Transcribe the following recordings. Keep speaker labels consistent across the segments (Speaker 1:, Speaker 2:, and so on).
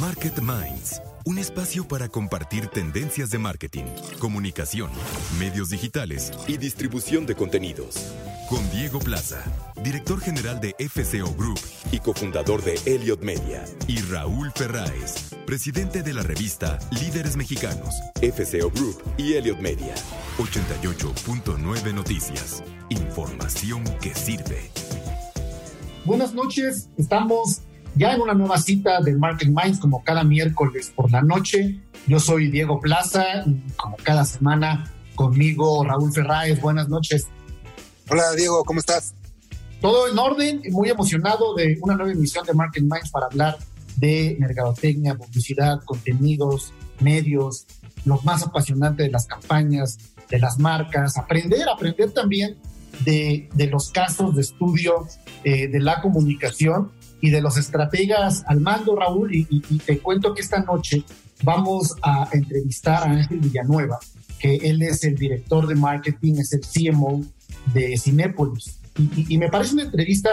Speaker 1: Market Minds, un espacio para compartir tendencias de marketing, comunicación, medios digitales y distribución de contenidos. Con Diego Plaza, director general de FCO Group y cofundador de Elliot Media, y Raúl Ferráez, presidente de la revista Líderes Mexicanos, FCO Group y Elliot Media. 88.9 Noticias. Información que sirve.
Speaker 2: Buenas noches, estamos ya en una nueva cita de Market Minds como cada miércoles por la noche. Yo soy Diego Plaza y como cada semana conmigo Raúl Ferráez. Buenas noches.
Speaker 3: Hola Diego, ¿cómo estás?
Speaker 2: Todo en orden, muy emocionado de una nueva emisión de Market Minds para hablar de mercadotecnia, publicidad, contenidos, medios, lo más apasionante de las campañas, de las marcas, aprender, aprender también de, de los casos de estudio eh, de la comunicación y de los estrategas al mando, Raúl, y, te cuento que esta noche vamos a entrevistar a Ángel Villanueva, que él es el director de marketing, es el CMO de Cinépolis. Y, me parece una entrevista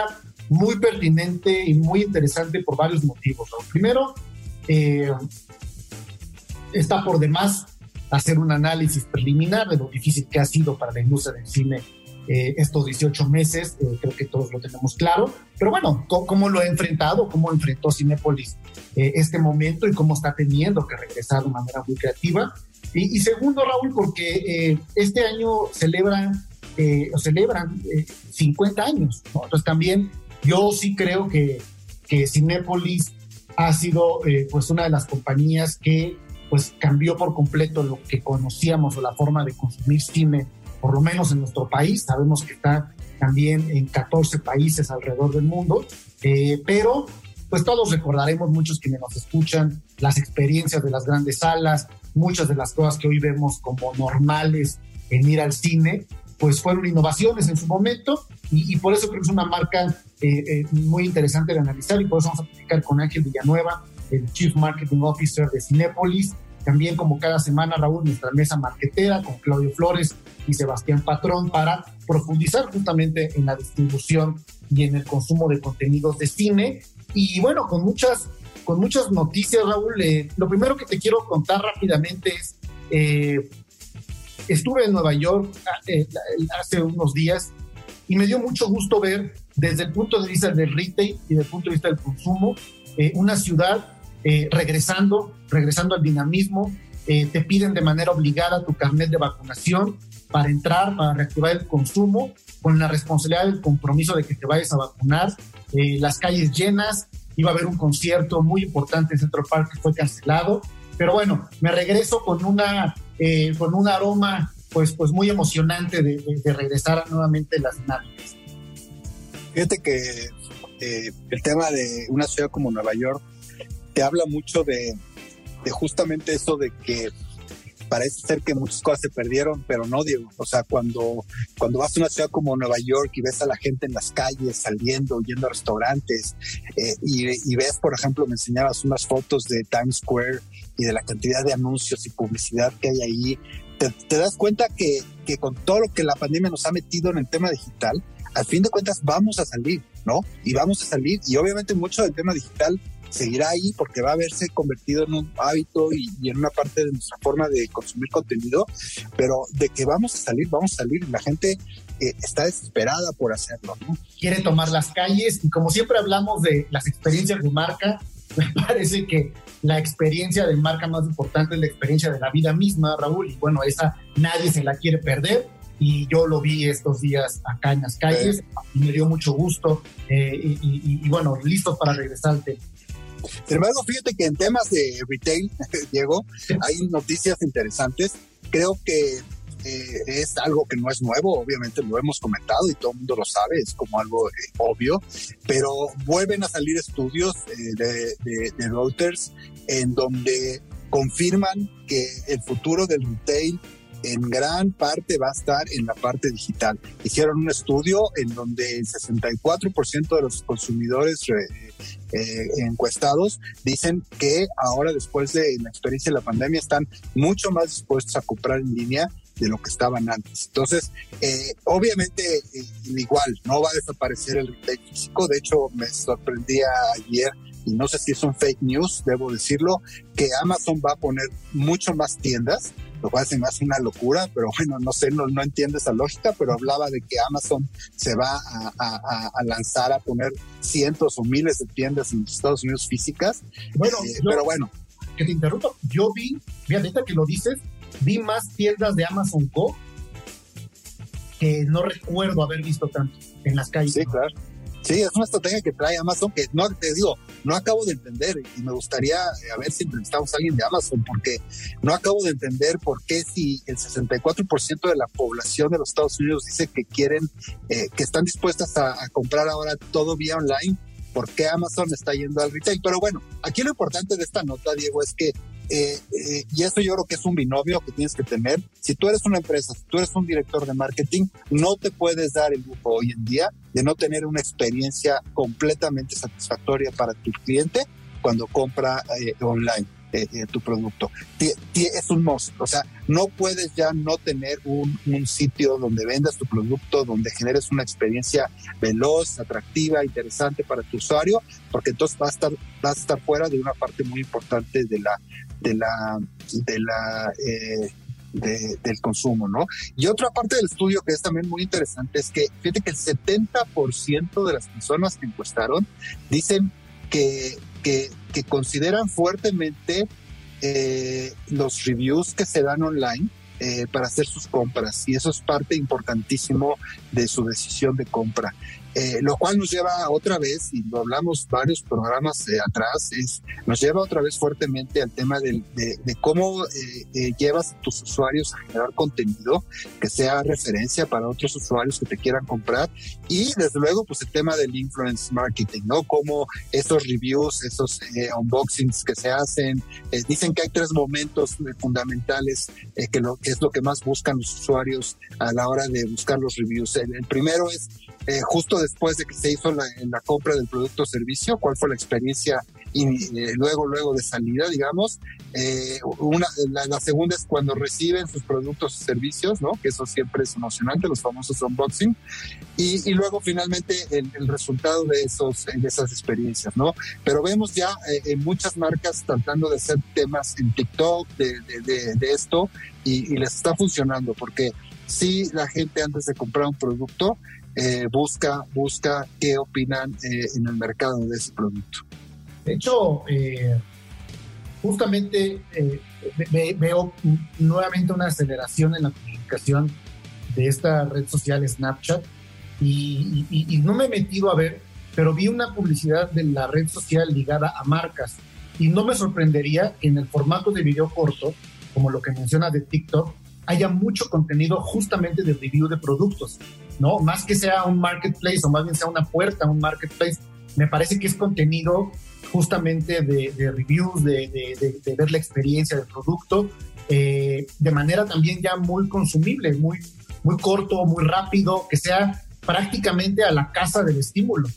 Speaker 2: muy pertinente y muy interesante por varios motivos. Primero, eh, está por demás hacer un análisis preliminar de lo difícil que ha sido para la industria del cine eh, estos 18 meses, eh, creo que todos lo tenemos claro, pero bueno, ¿cómo, lo ha enfrentado? ¿Cómo enfrentó Cinepolis eh, este momento y cómo está teniendo que regresar de manera muy creativa? Y, segundo, Raúl, porque este año celebran, celebran 50 años, Entonces también yo sí creo que, que Cinépolis ha sido pues una de las compañías que pues cambió por completo lo que conocíamos o la forma de consumir cine por lo menos en nuestro país, sabemos que está también en 14 países alrededor del mundo, eh, pero pues todos recordaremos, muchos quienes nos escuchan, las experiencias de las grandes salas, muchas de las cosas que hoy vemos como normales en ir al cine, pues fueron innovaciones en su momento y, por eso creo que es una marca eh, eh, muy interesante de analizar y por eso vamos a platicar con Ángel Villanueva, el Chief Marketing Officer de Cinepolis, también como cada semana, Raúl, nuestra mesa marquetera con Claudio Flores y Sebastián Patrón para profundizar justamente en la distribución y en el consumo de contenidos de cine. Y bueno, con muchas, con muchas noticias, Raúl. Eh, lo primero que te quiero contar rápidamente es, eh, estuve en Nueva York eh, hace unos días y me dio mucho gusto ver desde el punto de vista del retail y desde el punto de vista del consumo, una ciudad regresando, regresando al dinamismo, te piden de manera obligada tu carnet de vacunación, para entrar, para reactivar el consumo, con la responsabilidad del compromiso de que te vayas a vacunar, eh, las calles llenas, iba a haber un concierto muy importante en Central Park que fue cancelado, pero bueno, me regreso con una, eh, con un aroma pues, pues muy emocionante de, regresar nuevamente a las dinámicas.
Speaker 3: Fíjate que eh, el tema de una ciudad como Nueva York te habla mucho de, de justamente eso de que parece ser que muchas cosas se perdieron, pero no, Diego. O sea, cuando, cuando vas a una ciudad como Nueva York y ves a la gente en las calles saliendo, yendo a restaurantes, eh, y, ves, por ejemplo, me enseñabas unas fotos de Times Square y de la cantidad de anuncios y publicidad que hay ahí, te, das cuenta que, que con todo lo que la pandemia nos ha metido en el tema digital, al fin de cuentas vamos a salir, ¿no? Y vamos a salir, y obviamente mucho del tema digital seguirá ahí porque va a haberse convertido en un hábito y, en una parte de nuestra forma de consumir contenido, pero de que vamos a salir, vamos a salir. La gente eh, está desesperada por hacerlo. ¿no?
Speaker 2: Quiere tomar las calles y como siempre hablamos de las experiencias de marca, me parece que la experiencia de marca más importante es la experiencia de la vida misma, Raúl, y bueno, esa nadie se la quiere perder y yo lo vi estos días acá en las calles y me dio mucho gusto eh, y, y, bueno, listos para regresar al tema.
Speaker 3: Sin embargo, fíjate que en temas de retail, Diego, hay noticias interesantes. Creo que eh, es algo que no es nuevo, obviamente lo hemos comentado y todo el mundo lo sabe, es como algo eh, obvio, pero vuelven a salir estudios eh, de, Reuters en donde confirman que el futuro del retail en gran parte va a estar en la parte digital. Hicieron un estudio en donde el 64% de los consumidores eh, eh, encuestados dicen que ahora después de la experiencia de la pandemia están mucho más dispuestos a comprar en línea de lo que estaban antes. Entonces, eh, obviamente, igual, no va a desaparecer el retail físico. De hecho, me sorprendía ayer y no sé si es un fake news, debo decirlo, que Amazon va a poner mucho más tiendas, lo cual hace más una locura, pero bueno, no sé, no, no entiendo esa lógica, pero hablaba de que Amazon se va a, lanzar a poner cientos o miles de tiendas en Estados Unidos físicas.
Speaker 2: Bueno, eh, pero bueno. Que te interrumpo, yo vi, fíjate que lo dices, vi más tiendas de Amazon Go que no recuerdo haber visto tanto en las calles.
Speaker 3: Sí, claro. Sí, es una estrategia que trae Amazon que no te digo, no acabo de entender y me gustaría eh, a ver si entrevistamos a alguien de Amazon porque no acabo de entender por qué si el 64% de la población de los Estados Unidos dice que quieren, eh, que están dispuestas a, a comprar ahora todo vía online, por qué Amazon está yendo al retail. Pero bueno, aquí lo importante de esta nota, Diego, es que eh, eh, y esto yo creo que es un binomio que tienes que tener. Si tú eres una empresa, si tú eres un director de marketing, no te puedes dar el lujo hoy en día de no tener una experiencia completamente satisfactoria para tu cliente cuando compra eh, online. Eh, tu producto. es un monstruo, o sea, no puedes ya no tener un, sitio donde vendas tu producto, donde generes una experiencia veloz, atractiva, interesante para tu usuario, porque entonces vas a estar, vas a estar fuera de una parte muy importante de la, de la, de la, eh, del consumo, ¿no? Y otra parte del estudio que es también muy interesante es que fíjate que el 70% de las personas que encuestaron dicen que que, consideran fuertemente eh, los reviews que se dan online eh, para hacer sus compras y eso es parte importantísimo de su decisión de compra. Eh, lo cual nos lleva otra vez, y lo hablamos varios programas eh, atrás, es, nos lleva otra vez fuertemente al tema de, cómo eh, llevas a tus usuarios a generar contenido que sea referencia para otros usuarios que te quieran comprar y desde luego pues el tema del influence marketing, ¿no? Cómo esos reviews, esos unboxings que se hacen, dicen que hay tres momentos fundamentales que, lo, que es lo que más buscan los usuarios a la hora de buscar los reviews. el primero es eh, justo después de que se hizo la, la compra del producto o servicio, cuál fue la experiencia y eh, luego, luego de salida, digamos. Eh, una, la, segunda es cuando reciben sus productos o servicios, ¿no? Que eso siempre es emocionante, los famosos unboxing. Y, y luego finalmente el, el, resultado de, esos, de esas experiencias, ¿no? Pero vemos ya en muchas marcas tratando de hacer temas en TikTok de, de, de, esto y, y les está funcionando porque si la gente antes de comprar un producto eh, busca, busca qué opinan eh, en el mercado de ese producto.
Speaker 2: De hecho, eh, justamente veo nuevamente una aceleración en la comunicación de esta red social Snapchat y, no me he metido a ver, pero vi una publicidad de la red social ligada a marcas y no me sorprendería que en el formato de video corto, como lo que menciona de TikTok, haya mucho contenido justamente de review de productos, ¿no? Más que sea un marketplace o más bien sea una puerta un marketplace, me parece que es contenido justamente de, reviews, de, ver la experiencia del producto, eh, de manera también ya muy consumible, muy, muy corto, muy rápido, que sea prácticamente a la casa del estímulo.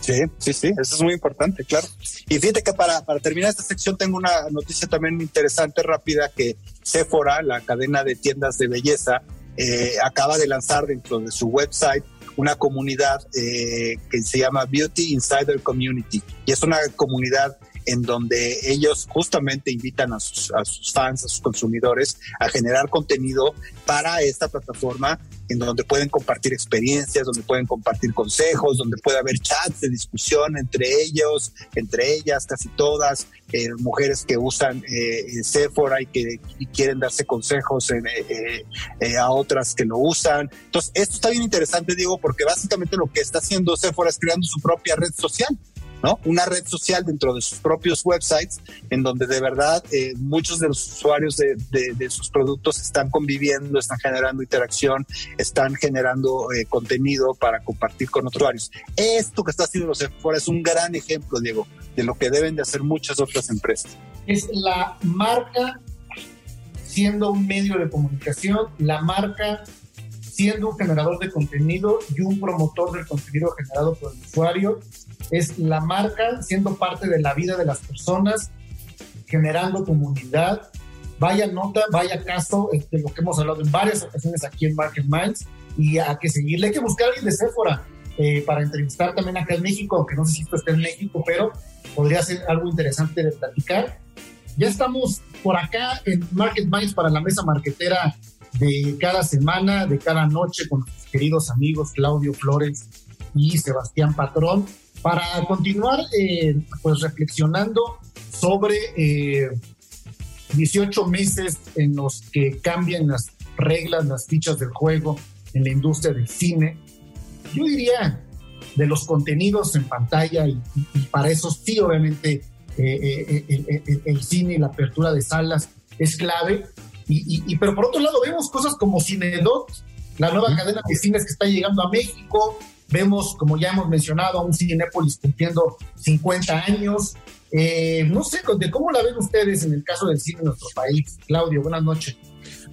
Speaker 3: Sí, sí, sí, eso es muy importante, claro. Y fíjate que para, para terminar esta sección tengo una noticia también interesante, rápida, que Sephora, la cadena de tiendas de belleza, eh, acaba de lanzar dentro de su website una comunidad eh, que se llama Beauty Insider Community. Y es una comunidad en donde ellos justamente invitan a sus, fans, a sus consumidores, a generar contenido para esta plataforma en donde pueden compartir experiencias, donde pueden compartir consejos, donde puede haber chats de discusión entre ellos, entre ellas, casi todas, eh, mujeres que usan eh, Sephora y que quieren darse consejos eh, eh, a otras que lo usan. Entonces, esto está bien interesante, Diego, porque básicamente lo que está haciendo Sephora es creando su propia red social. ¿No? Una red social dentro de sus propios websites en donde de verdad eh, muchos de los usuarios de, sus productos están conviviendo, están generando interacción, están generando eh, contenido para compartir con otros usuarios. Esto que está haciendo los Sephora es un gran ejemplo, Diego, de lo que deben de hacer muchas otras empresas.
Speaker 2: Es la marca siendo un medio de comunicación, la marca siendo un generador de contenido y un promotor del contenido generado por el usuario es la marca siendo parte de la vida de las personas, generando comunidad. Vaya nota, vaya caso de lo que hemos hablado en varias ocasiones aquí en Market Minds y a que seguirle. Hay que buscar a alguien de Sephora. eh, para entrevistar también acá en México, aunque no sé si esto está en México, pero podría ser algo interesante de platicar. Ya estamos por acá en Market Minds para la mesa marquetera de cada semana, de cada noche con nuestros queridos amigos Claudio Flores y Sebastián Patrón para continuar eh, pues reflexionando sobre 18 eh, meses en los que cambian las reglas, las fichas del juego en la industria del cine. Yo diría de los contenidos en pantalla y, para eso sí, obviamente, eh, el, cine y la apertura de salas es clave. Y, pero por otro lado vemos cosas como Cinedot, la nueva cadena de cines que está llegando a México, Vemos, como ya hemos mencionado, a un Cinepolis cumpliendo 50 años. Eh, no sé, ¿cómo la ven ustedes en el caso del cine en nuestro país? Claudio, buenas noches.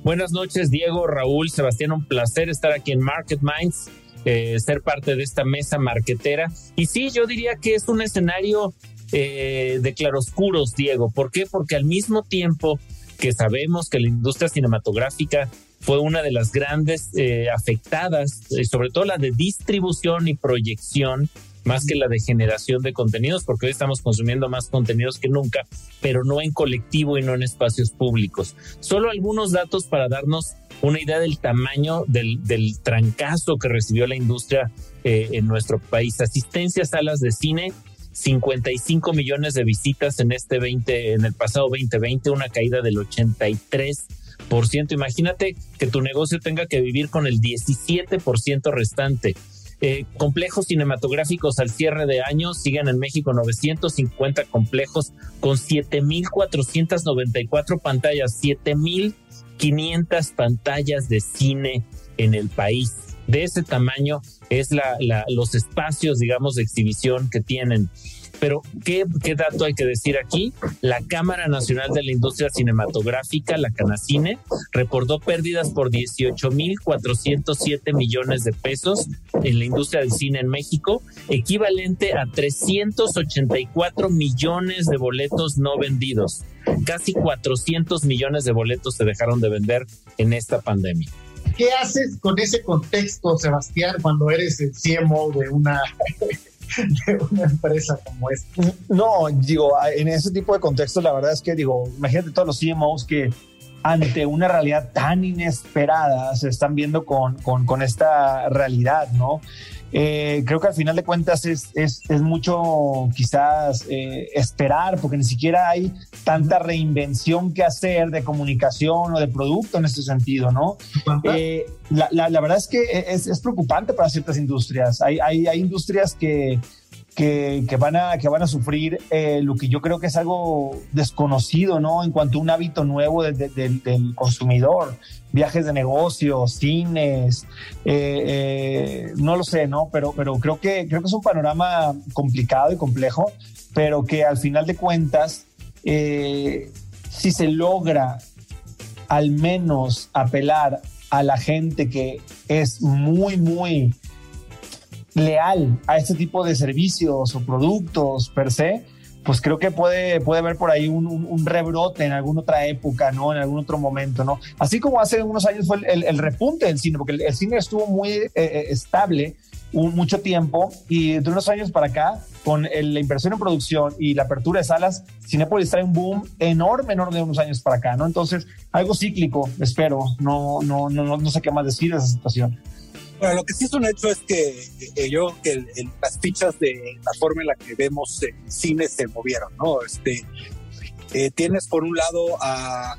Speaker 4: Buenas noches, Diego, Raúl, Sebastián, un placer estar aquí en Market Minds, eh, ser parte de esta mesa marquetera. Y sí, yo diría que es un escenario eh, de claroscuros, Diego. ¿Por qué? Porque al mismo tiempo que sabemos que la industria cinematográfica fue una de las grandes eh, afectadas, eh, sobre todo la de distribución y proyección, más que la de generación de contenidos, porque hoy estamos consumiendo más contenidos que nunca, pero no en colectivo y no en espacios públicos. Solo algunos datos para darnos una idea del tamaño del, trancazo que recibió la industria eh, en nuestro país. Asistencia a salas de cine, 55 millones de visitas en este 20, en el pasado 2020, una caída del 83 por ciento. Imagínate que tu negocio tenga que vivir con el 17% restante. Eh, complejos cinematográficos al cierre de año siguen en México 950 complejos con 7.494 pantallas, 7.500 pantallas de cine en el país. De ese tamaño es la, los espacios, digamos, de exhibición que tienen. Pero, ¿qué, dato hay que decir aquí? La Cámara Nacional de la Industria Cinematográfica, la Canacine, reportó pérdidas por 18.407 millones de pesos en la industria del cine en México, equivalente a 384 millones de boletos no vendidos. Casi 400 millones de boletos se dejaron de vender en esta pandemia.
Speaker 2: ¿Qué haces con ese contexto, Sebastián, cuando eres el CMO de una de una empresa como esta.
Speaker 5: No, digo, en ese tipo de contextos, la verdad es que, digo, imagínate todos los CMOs que ante una realidad tan inesperada se están viendo con, con, con esta realidad, ¿no? Eh, creo que al final de cuentas es, es, es mucho quizás eh, esperar, porque ni siquiera hay tanta reinvención que hacer de comunicación o de producto en este sentido, ¿no? Eh, la, la, la, verdad es que es, es, preocupante para ciertas industrias. Hay, hay, hay industrias que que, van, a, que van a sufrir eh, lo que yo creo que es algo desconocido, ¿no? En cuanto a un hábito nuevo del consumidor, viajes de negocios, cines, eh, eh, no lo sé, ¿no? Pero, pero creo, que, creo que es un panorama complicado y complejo, pero que al final de cuentas, si se logra al menos apelar a la gente que es muy, muy leal a este tipo de servicios o productos per se, pues creo que puede, puede haber por ahí un, rebrote en alguna otra época, ¿no? En algún otro momento, ¿no? Así como hace unos años fue el, repunte del cine, porque el, cine estuvo muy eh, eh, estable un, mucho tiempo y de unos años para acá, con la inversión en producción y la apertura de salas, Cinepolis trae un boom enorme, enorme de unos años para acá, ¿no? Entonces, algo cíclico, espero, no, no, no, no sé qué más decir de esa situación.
Speaker 3: Bueno, lo que sí es un hecho es que eh, yo que las fichas de la forma en la que vemos el cine se movieron, ¿no? Este, eh, tienes por un lado a,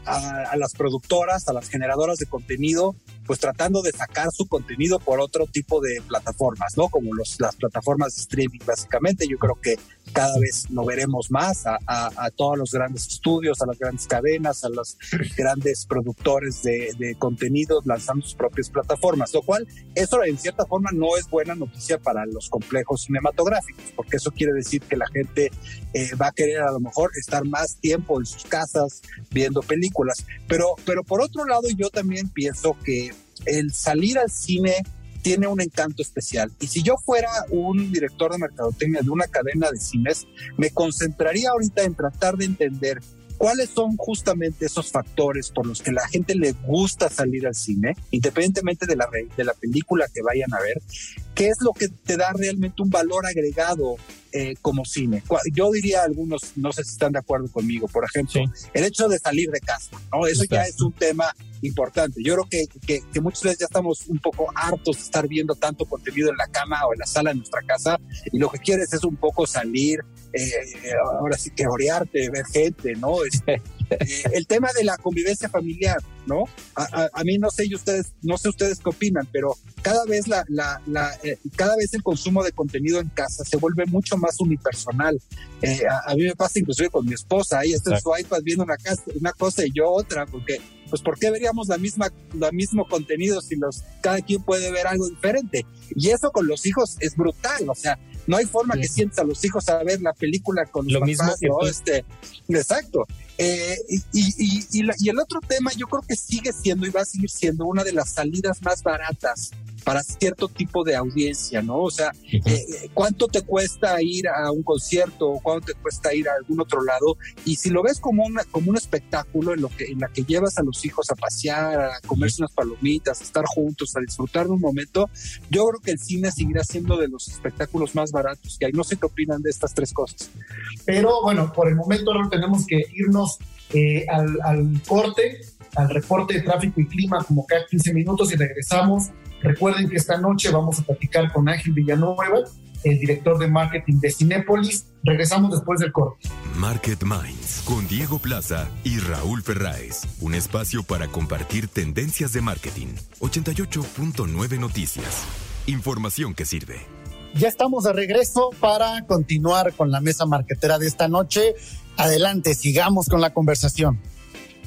Speaker 3: a, las productoras, a las generadoras de contenido, pues tratando de sacar su contenido por otro tipo de plataformas, ¿no? Como los, las plataformas de streaming, básicamente. Yo creo que cada vez lo veremos más a, a, todos los grandes estudios, a las grandes cadenas, a los grandes productores de, de, contenidos lanzando sus propias plataformas, lo cual eso en cierta forma no es buena noticia para los complejos cinematográficos, porque eso quiere decir que la gente eh, va a querer a lo mejor estar más tiempo en sus casas viendo películas. Pero, pero por otro lado, yo también pienso que el salir al cine tiene un encanto especial. Y si yo fuera un director de mercadotecnia de una cadena de cines, me concentraría ahorita en tratar de entender ¿Cuáles son justamente esos factores por los que la gente le gusta salir al cine, independientemente de la, de la película que vayan a ver? ¿Qué es lo que te da realmente un valor agregado eh, como cine. Yo diría algunos, no sé si están de acuerdo conmigo, por ejemplo, el hecho de salir de casa, ¿no? Eso ya es un tema importante. Yo creo que, que, muchas veces ya estamos un poco hartos de estar viendo tanto contenido en la cama o en la sala de nuestra casa y lo que quieres es un poco salir, eh, ahora sí que orearte, ver gente, ¿no? Este, eh, el tema de la convivencia familiar, ¿no? A, mí no sé ustedes, no sé ustedes qué opinan, pero cada vez la, la, eh, cada vez el consumo de contenido en casa se vuelve mucho más unipersonal. Eh, a, mí me pasa inclusive con mi esposa, ahí está en su iPad viendo una, casa, una cosa y yo otra, porque pues ¿por qué veríamos la misma, lo mismo contenido si los, cada quien puede ver algo diferente? Y eso con los hijos es brutal, o sea, no hay forma que sientas a los hijos a ver la película con
Speaker 4: lo mismo
Speaker 3: Este, exacto. Eh, y, y, el otro tema yo creo que sigue siendo y va a seguir siendo una de las salidas más baratas para cierto tipo de audiencia, ¿no? O sea, eh, ¿cuánto te cuesta ir a un concierto o cuánto te cuesta ir a algún otro lado? Y si lo ves como, una, como un espectáculo en, lo que, en la que llevas a los hijos a pasear, a comerse unas palomitas, a estar juntos, a disfrutar de un momento, yo creo que el cine seguirá siendo de los espectáculos más baratos que hay. No sé qué opinan de estas tres cosas.
Speaker 2: Pero bueno, por el momento ahora tenemos que irnos eh, al, corte al reporte de tráfico y clima como cada 15 minutos y regresamos Recuerden que esta noche vamos a platicar con Ángel Villanueva, el director de marketing de Cinépolis. Regresamos después del corte.
Speaker 1: Market Minds con Diego Plaza y Raúl Ferráez. Un espacio para compartir tendencias de marketing. 88.9 Noticias. Información que sirve.
Speaker 2: Ya estamos de regreso para continuar con la mesa marketera de esta noche. Adelante, sigamos con la conversación.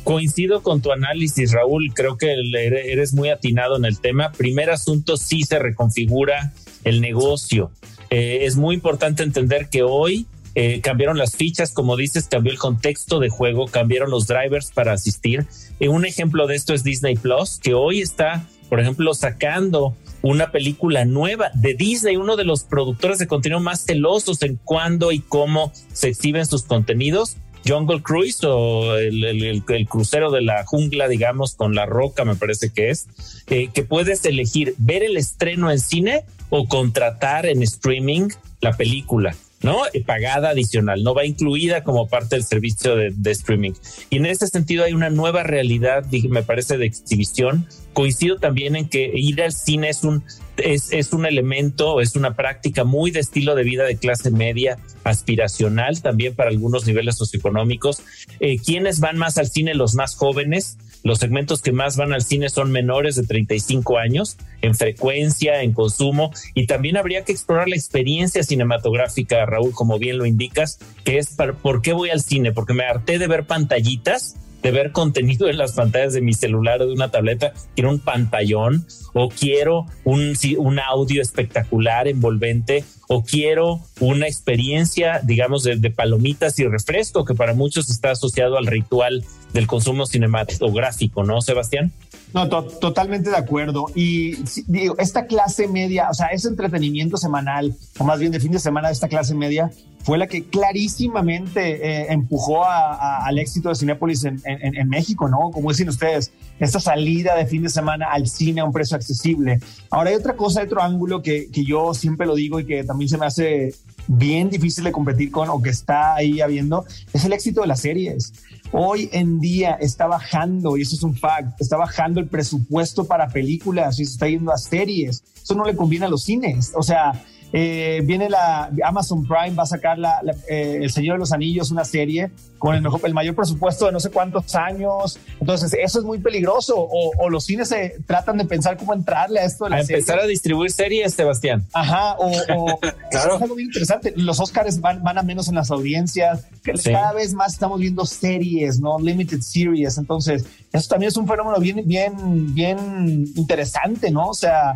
Speaker 4: Coincido con tu análisis, Raúl. Creo que eres muy atinado en el tema. Primer asunto, sí se reconfigura el negocio. Eh, es muy importante entender que hoy eh, cambiaron las fichas, como dices, cambió el contexto de juego, cambiaron los drivers para asistir. Eh, un ejemplo de esto es Disney Plus, que hoy está, por ejemplo, sacando una película nueva de Disney, uno de los productores de contenido más celosos en cuándo y cómo se exhiben sus contenidos Jungle Cruise o el, crucero de la jungla, digamos, con la roca, me parece que es, eh, que puedes elegir ver el estreno en cine o contratar en streaming la película. ¿no? Pagada adicional, no va incluida como parte del servicio de, de, streaming. Y en ese sentido hay una nueva realidad, me parece, de exhibición. Coincido también en que ir al cine es un es, es un elemento, es una práctica muy de estilo de vida de clase media, aspiracional también para algunos niveles socioeconómicos. Eh, ¿Quiénes van más al cine? Los más jóvenes. Los segmentos que más van al cine son menores de 35 años en frecuencia, en consumo, y también habría que explorar la experiencia cinematográfica, Raúl, como bien lo indicas, que es para, ¿por qué voy al cine? Porque me harté de ver pantallitas de ver contenido en las pantallas de mi celular o de una tableta, quiero un pantallón o quiero un, un audio espectacular, envolvente o quiero una experiencia, digamos, de, de, palomitas y refresco, que para muchos está asociado al ritual del consumo cinematográfico, ¿no, Sebastián?
Speaker 5: No, totalmente de acuerdo. Y digo, esta clase media, o sea, ese entretenimiento semanal, o más bien de fin de semana de esta clase media, fue la que clarísimamente eh, empujó al éxito de Cinépolis en, México, ¿no? Como dicen ustedes, esta salida de fin de semana al cine a un precio accesible. Ahora hay otra cosa, otro ángulo que, que yo siempre lo digo y que también se me hace bien difícil de competir con o que está ahí habiendo, es el éxito de las series. Hoy en día está bajando, y eso es un fact, está bajando el presupuesto para películas y se está yendo a series. Eso no le conviene a los cines. O sea, eh, viene la Amazon Prime, va a sacar la, eh, El Señor de los Anillos, una serie con el, mejor, el mayor presupuesto de no sé cuántos años. Entonces, eso es muy peligroso. O, los cines se tratan de pensar cómo entrarle a esto. De
Speaker 4: a empezar a distribuir series, Sebastián.
Speaker 5: Ajá, o, claro. es algo bien interesante. Los Oscars van, van a menos en las audiencias. Cada vez más estamos viendo series, ¿no? Limited series. Entonces, eso también es un fenómeno bien, bien, bien interesante, ¿no? O sea,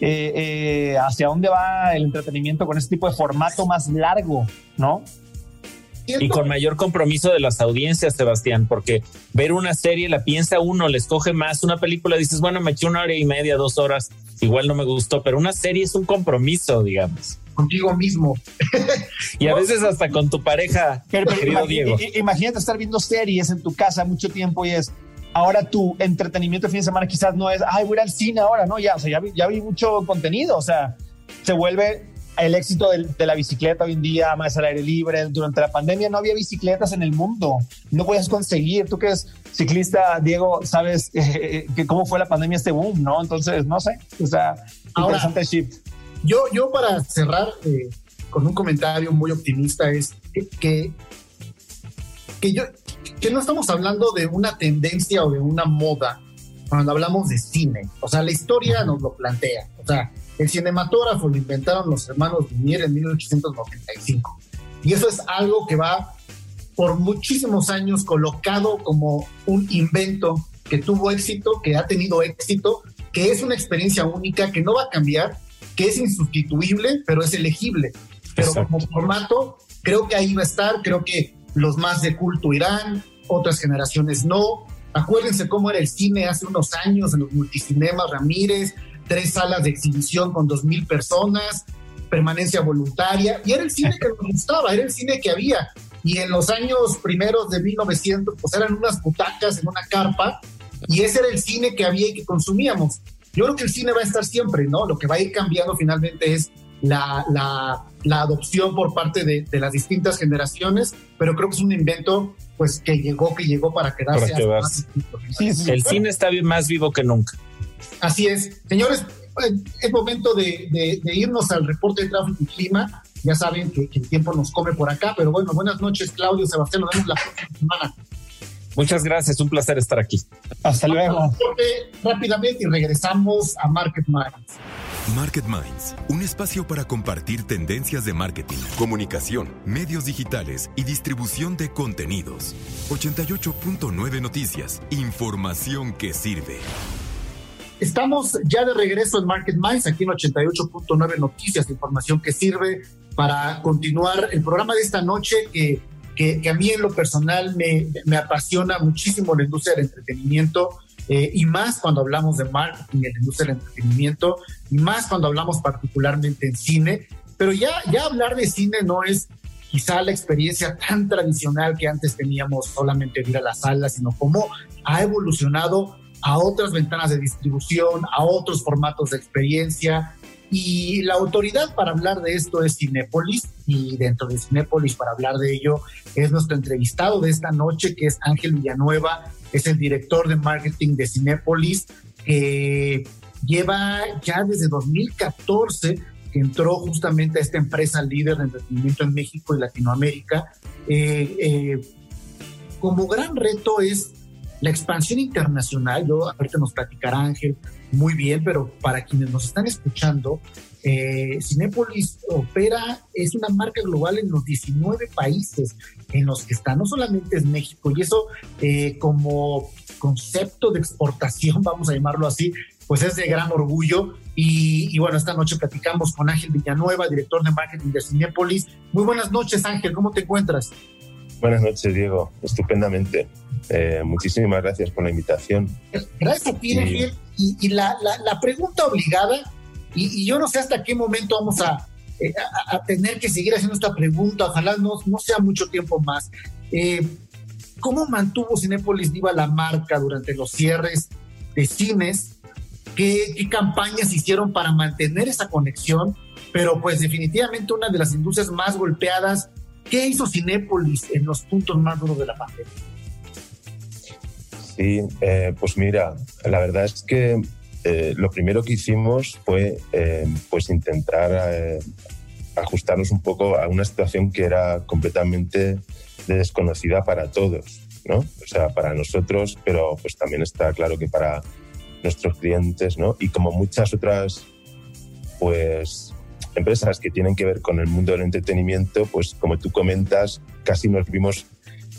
Speaker 5: eh, eh, hacia dónde va el entretenimiento con este tipo de formato más largo, ¿no?
Speaker 4: Y con mayor compromiso de las audiencias, Sebastián, porque ver una serie la piensa uno, le escoge más. Una película dices, bueno, me eché una hora y media, dos horas, igual no me gustó, pero una serie es un compromiso, digamos.
Speaker 2: contigo mismo.
Speaker 4: y a veces hasta con tu pareja, querido Diego.
Speaker 5: Imagínate estar viendo series en tu casa mucho tiempo y es, ahora tu entretenimiento de fin de semana quizás no es, ay, voy al cine ahora, ¿no? Ya, o sea, ya vi, ya vi mucho contenido, o sea, se vuelve el éxito de, la bicicleta hoy en día, más al aire libre. Durante la pandemia no había bicicletas en el mundo, no podías conseguir. Tú que eres ciclista, Diego, sabes eh, que cómo fue la pandemia este boom, ¿no? Entonces, no sé, o sea, Ahora, interesante shift.
Speaker 2: Yo, yo para cerrar eh, con un comentario muy optimista es que, que, yo, que no estamos hablando de una tendencia o de una moda cuando hablamos de cine. O sea, la historia nos lo plantea. O sea, el cinematógrafo lo inventaron los hermanos Lumière en 1895. Y eso es algo que va por muchísimos años colocado como un invento que tuvo éxito, que ha tenido éxito, que es una experiencia única, que no va a cambiar, que es insustituible, pero es elegible. Pero como formato, creo que ahí va a estar, creo que los más de culto irán, otras generaciones no. Acuérdense cómo era el cine hace unos años en los multicinemas Ramírez, tres salas de exhibición con dos mil personas, permanencia voluntaria, y era el cine que nos gustaba, era el cine que había. Y en los años primeros de 1900, pues eran unas butacas en una carpa, y ese era el cine que había y que consumíamos. Yo creo que el cine va a estar siempre, ¿no? Lo que va a ir cambiando finalmente es la, la, la adopción por parte de, de, las distintas generaciones, pero creo que es un invento pues que llegó, que llegó para quedarse.
Speaker 4: el cine está más vivo que nunca.
Speaker 2: Así es. Señores, es momento de, irnos al reporte de tráfico y clima. Ya saben que, el tiempo nos come por acá, pero bueno, buenas noches, Claudio, Sebastián, nos vemos la próxima semana.
Speaker 4: Muchas gracias, un placer estar aquí.
Speaker 5: Hasta luego.
Speaker 2: Rápidamente y regresamos a Market Minds.
Speaker 1: Market Minds, un espacio para compartir tendencias de marketing, comunicación, medios digitales y distribución de contenidos. 88.9 Noticias, información que sirve.
Speaker 2: Estamos ya de regreso en Market Minds, aquí en 88.9 Noticias, información que sirve para continuar el programa de esta noche que, que, a mí en lo personal me, me, apasiona muchísimo la industria del entretenimiento eh, y más cuando hablamos de marketing en la industria del entretenimiento y más cuando hablamos particularmente en cine. Pero ya, ya hablar de cine no es quizá la experiencia tan tradicional que antes teníamos solamente de ir a las salas, sino cómo ha evolucionado a otras ventanas de distribución, a otros formatos de experiencia. Y la autoridad para hablar de esto es Cinépolis, y dentro de Cinépolis para hablar de ello es nuestro entrevistado de esta noche, que es Ángel Villanueva, es el director de marketing de Cinépolis, que lleva ya desde 2014 que entró justamente a esta empresa líder de entretenimiento en México y Latinoamérica. Eh, eh, como gran reto es la expansión internacional, yo ahorita nos platicará Ángel muy bien, pero para quienes nos están escuchando, eh, Cinépolis opera, es una marca global en los 19 países en los que está, no solamente es México, y eso eh, como concepto de exportación, vamos a llamarlo así, pues es de gran orgullo. Y, bueno, esta noche platicamos con Ángel Villanueva, director de marketing de Cinépolis. Muy buenas noches, Ángel, ¿cómo te encuentras?
Speaker 6: Buenas noches, Diego. Estupendamente. Eh, muchísimas gracias por la invitación.
Speaker 2: Gracias a ti, y, y, la, la, pregunta obligada, y, yo no sé hasta qué momento vamos a, eh, a, tener que seguir haciendo esta pregunta, ojalá no, no sea mucho tiempo más. Eh, ¿Cómo mantuvo Cinépolis viva la marca durante los cierres de cines? ¿Qué, ¿Qué campañas hicieron para mantener esa conexión? Pero pues definitivamente una de las industrias más golpeadas ¿Qué hizo Cinépolis en los puntos más duros de la pandemia?
Speaker 6: Sí, eh, pues mira, la verdad es que eh, lo primero que hicimos fue eh, pues intentar ajustarnos un poco a una situación que era completamente desconocida para todos, ¿no? O sea, para nosotros, pero pues también está claro que para nuestros clientes, ¿no? Y como muchas otras pues empresas que tienen que ver con el mundo del entretenimiento, pues como tú comentas, casi nos vimos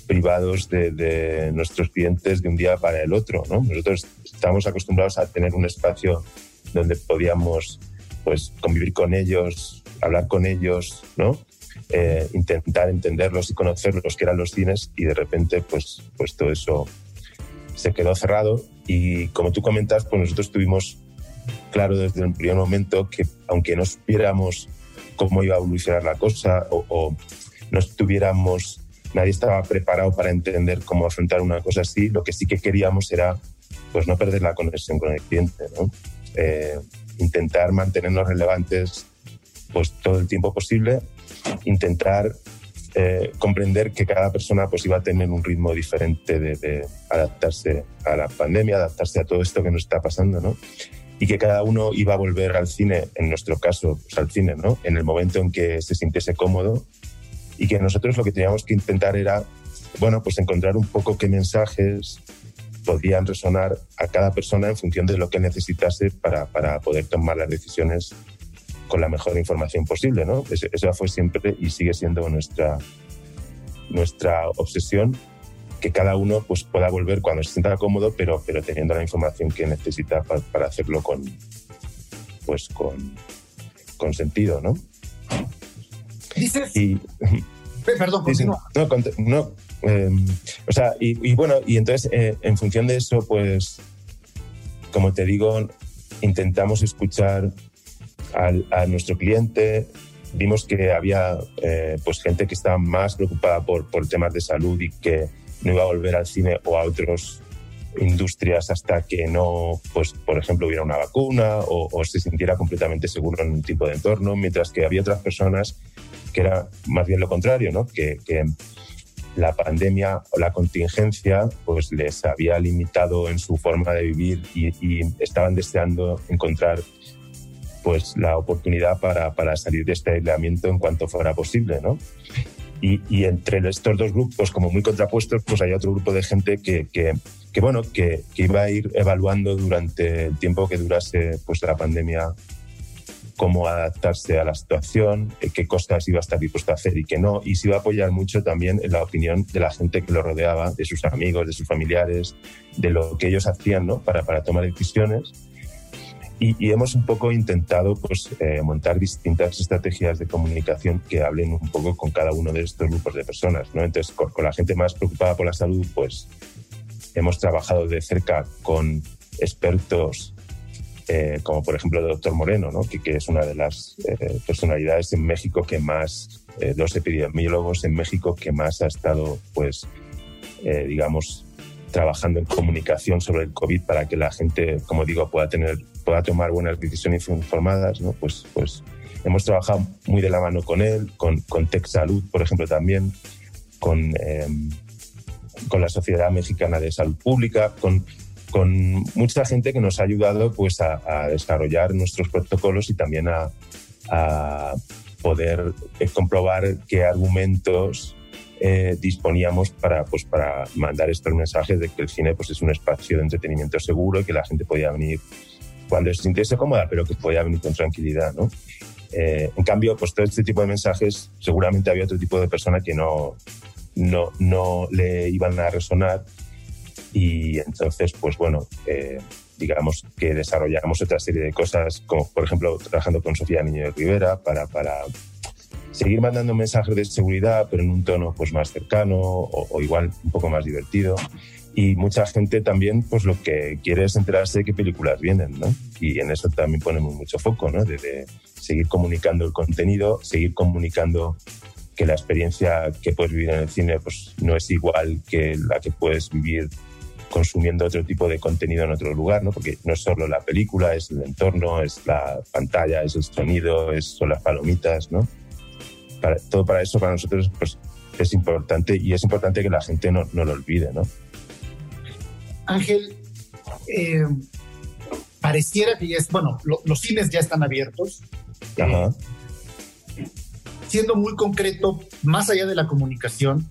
Speaker 6: privados de, nuestros clientes de un día para el otro. ¿no? Nosotros estamos acostumbrados a tener un espacio donde podíamos pues, convivir con ellos, hablar con ellos, ¿no? Eh, intentar entenderlos y conocerlos, que eran los cines, y de repente pues, pues todo eso se quedó cerrado. Y como tú comentas, pues nosotros tuvimos claro desde el primer momento que aunque no supiéramos cómo iba a evolucionar la cosa o, o no estuviéramos, nadie estaba preparado para entender cómo afrontar una cosa así. Lo que sí que queríamos era pues no perder la conexión con el cliente, ¿no? Eh, intentar mantenernos relevantes pues todo el tiempo posible, intentar eh, comprender que cada persona pues iba a tener un ritmo diferente de, adaptarse a la pandemia, adaptarse a todo esto que nos está pasando, ¿no? Y que cada uno iba a volver al cine, en nuestro caso, pues al cine, ¿no? En el momento en que se sintiese cómodo y que nosotros lo que teníamos que intentar era, bueno, pues encontrar un poco qué mensajes podían resonar a cada persona en función de lo que necesitase para, para poder tomar las decisiones con la mejor información posible. ¿no? Esa fue siempre y sigue siendo nuestra, nuestra obsesión, que cada uno pues, pueda volver cuando se sienta cómodo, pero, pero teniendo la información que necesita para, para hacerlo con, pues, con, con sentido. ¿no?
Speaker 2: Dices... Y, Perdón, continúa.
Speaker 6: No, no, Em, o sea, y, bueno, y entonces eh, en función de eso, pues, como te digo, intentamos escuchar a nuestro cliente. Vimos que había eh, pues gente que estaba más preocupada por, por temas de salud y que no iba a volver al cine o a otras industrias hasta que no, pues, por ejemplo, hubiera una vacuna o, se sintiera completamente seguro en un tipo de entorno, mientras que había otras personas que era más bien lo contrario, ¿no? que, que la pandemia o la contingencia pues les había limitado en su forma de vivir y, estaban deseando encontrar pues la oportunidad para, para, salir de este aislamiento en cuanto fuera posible, ¿no? Y, y, entre estos dos grupos, como muy contrapuestos, pues hay otro grupo de gente que, que, que bueno, que, que, iba a ir evaluando durante el tiempo que durase pues, la pandemia cómo adaptarse a la situación, eh, qué cosas iba a estar dispuesto a hacer y qué no, y se iba a apoyar mucho también en la opinión de la gente que lo rodeaba, de sus amigos, de sus familiares, de lo que ellos hacían ¿no? para, para tomar decisiones. Y, hemos un poco intentado pues, eh, montar distintas estrategias de comunicación que hablen un poco con cada uno de estos grupos de personas. ¿no? Entonces, con, con la gente más preocupada por la salud, pues hemos trabajado de cerca con expertos eh, como por ejemplo el doctor Moreno, ¿no? que, es una de las eh, personalidades en México que más, eh, dos epidemiólogos en México que más ha estado, pues, digamos, trabajando en comunicación sobre el COVID para que la gente, como digo, pueda, tener, pueda tomar buenas decisiones informadas, pues, pues hemos trabajado muy de la mano con él, con, con Tech Salud, por ejemplo, también, con, con la Sociedad Mexicana de Salud Pública, con con mucha gente que nos ha ayudado pues, a, desarrollar nuestros protocolos y también a, poder eh, comprobar qué argumentos eh, disponíamos para, pues, para mandar estos mensajes de que el cine pues, es un espacio de entretenimiento seguro y que la gente podía venir cuando se sintiese cómoda, pero que podía venir con tranquilidad. ¿no? Eh, en cambio, pues todo este tipo de mensajes seguramente había otro tipo de persona que no, no, no le iban a resonar y entonces, pues bueno, eh, digamos que desarrollamos otra serie de cosas, como por ejemplo trabajando con Sofía Niño de Rivera para, para seguir mandando mensajes de seguridad, pero en un tono pues más cercano o, igual un poco más divertido. Y mucha gente también, pues lo que quiere es enterarse de qué películas vienen, ¿no? Y en eso también ponemos mucho foco, ¿no? De, de seguir comunicando el contenido, seguir comunicando que la experiencia que puedes vivir en el cine pues no es igual que la que puedes vivir consumiendo otro tipo de contenido en otro lugar, ¿no? Porque no es solo la película, es el entorno, es la pantalla, es el sonido, es, son las palomitas, ¿no? Para, todo para eso, para nosotros, pues, es importante y es importante que la gente no, no lo olvide, ¿no?
Speaker 2: Ángel, eh, pareciera que ya es, bueno, los cines ya están abiertos. Ajá. siendo muy concreto, más allá de la comunicación,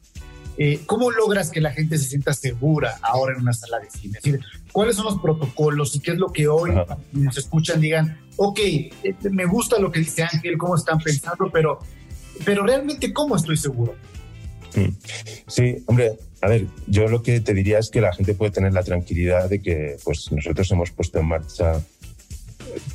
Speaker 2: eh, ¿Cómo logras que la gente se sienta segura ahora en una sala de cine? Es decir, ¿cuáles son los protocolos y qué es lo que hoy nos escuchan digan, ok, eh, me gusta lo que dice Ángel, cómo están pensando, pero, pero realmente cómo estoy seguro?
Speaker 6: Mm. Sí, hombre, a ver, yo lo que te diría es que la gente puede tener la tranquilidad de que pues, nosotros hemos puesto en marcha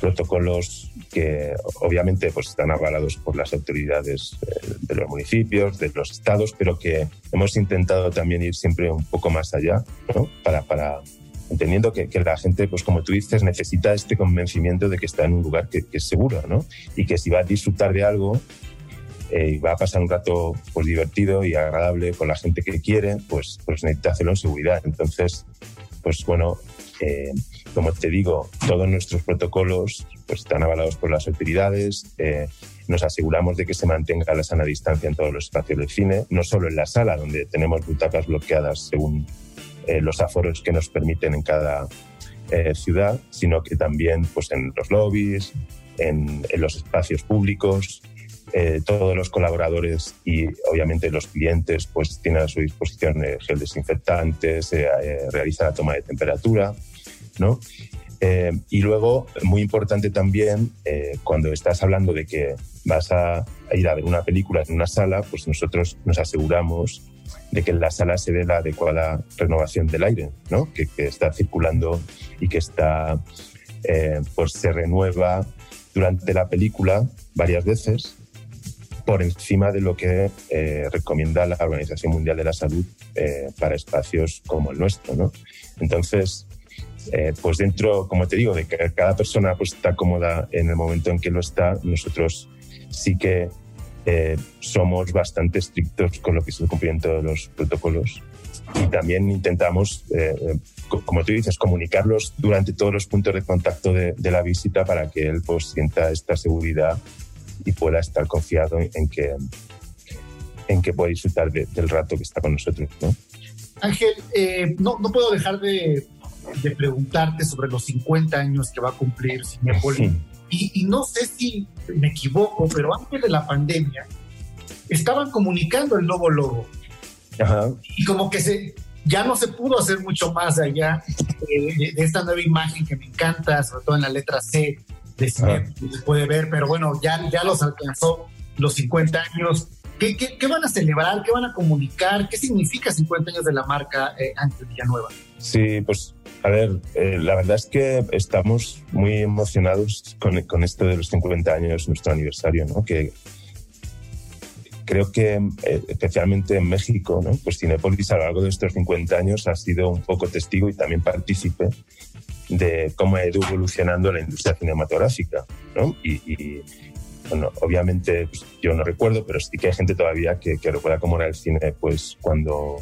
Speaker 6: protocolos que obviamente pues, están avalados por las autoridades eh, de los municipios, de los estados, pero que hemos intentado también ir siempre un poco más allá ¿no? para, para entendiendo que, la gente, pues como tú dices, necesita este convencimiento de que está en un lugar que, es seguro, ¿no? Y que si va a disfrutar de algo eh, y va a pasar un rato pues, divertido y agradable con la gente que quiere, pues, pues necesita hacerlo en seguridad. Entonces, pues bueno, eh, como te digo, todos nuestros protocolos pues, están avalados por las autoridades. Eh, nos aseguramos de que se mantenga la sana distancia en todos los espacios del cine, no solo en la sala, donde tenemos butacas bloqueadas según eh, los aforos que nos permiten en cada eh, ciudad, sino que también pues, en los lobbies, en, los espacios públicos. Eh, todos los colaboradores y obviamente los clientes pues tienen a su disposición gel desinfectante, se realiza la toma de temperatura, ¿no? y luego, muy importante también, cuando estás hablando de que vas a, ir a ver una película en una sala, pues nosotros nos aseguramos de que en la sala se dé la adecuada renovación del aire, ¿no? que, está circulando y que está, eh, pues se renueva durante la película varias veces por encima de lo que eh, recomienda la Organización Mundial de la Salud eh, para espacios como el nuestro. ¿no? Entonces, pues dentro, como te digo, de que cada persona pues, está cómoda en el momento en que lo está, nosotros sí que eh, somos bastante estrictos con lo que es el cumplimiento de los protocolos y también intentamos, eh, eh, como tú dices, comunicarlos durante todos los puntos de contacto de, la visita para que él pues, sienta esta seguridad y pueda estar confiado en que, en que pueda disfrutar del rato que está con nosotros. ¿no?
Speaker 2: Ángel, no, no, puedo dejar de, de, preguntarte sobre los 50 años que va a cumplir Cinepolis. Y, no sé si me equivoco, pero antes de la pandemia estaban comunicando el nuevo logo. Y como que se, ya no se pudo hacer mucho más allá eh, de, esta nueva imagen que me encanta, sobre todo en la letra C de Cine, se puede ver, pero bueno, ya, ya los alcanzó los 50 años. ¿Qué, qué, van a celebrar? ¿Qué van a comunicar? ¿Qué significa 50 años de la marca eh, Ángel Villanueva?
Speaker 6: Sí, pues a ver, eh, la verdad es que estamos muy emocionados con, con, esto de los 50 años, nuestro aniversario, ¿no? Que creo que eh, especialmente en México, ¿no? Pues Cinepolis a lo largo de estos 50 años ha sido un poco testigo y también partícipe de cómo ha ido evolucionando la industria cinematográfica, ¿no? Y, bueno, obviamente pues, yo no recuerdo, pero sí que hay gente todavía que, que recuerda cómo era el cine pues cuando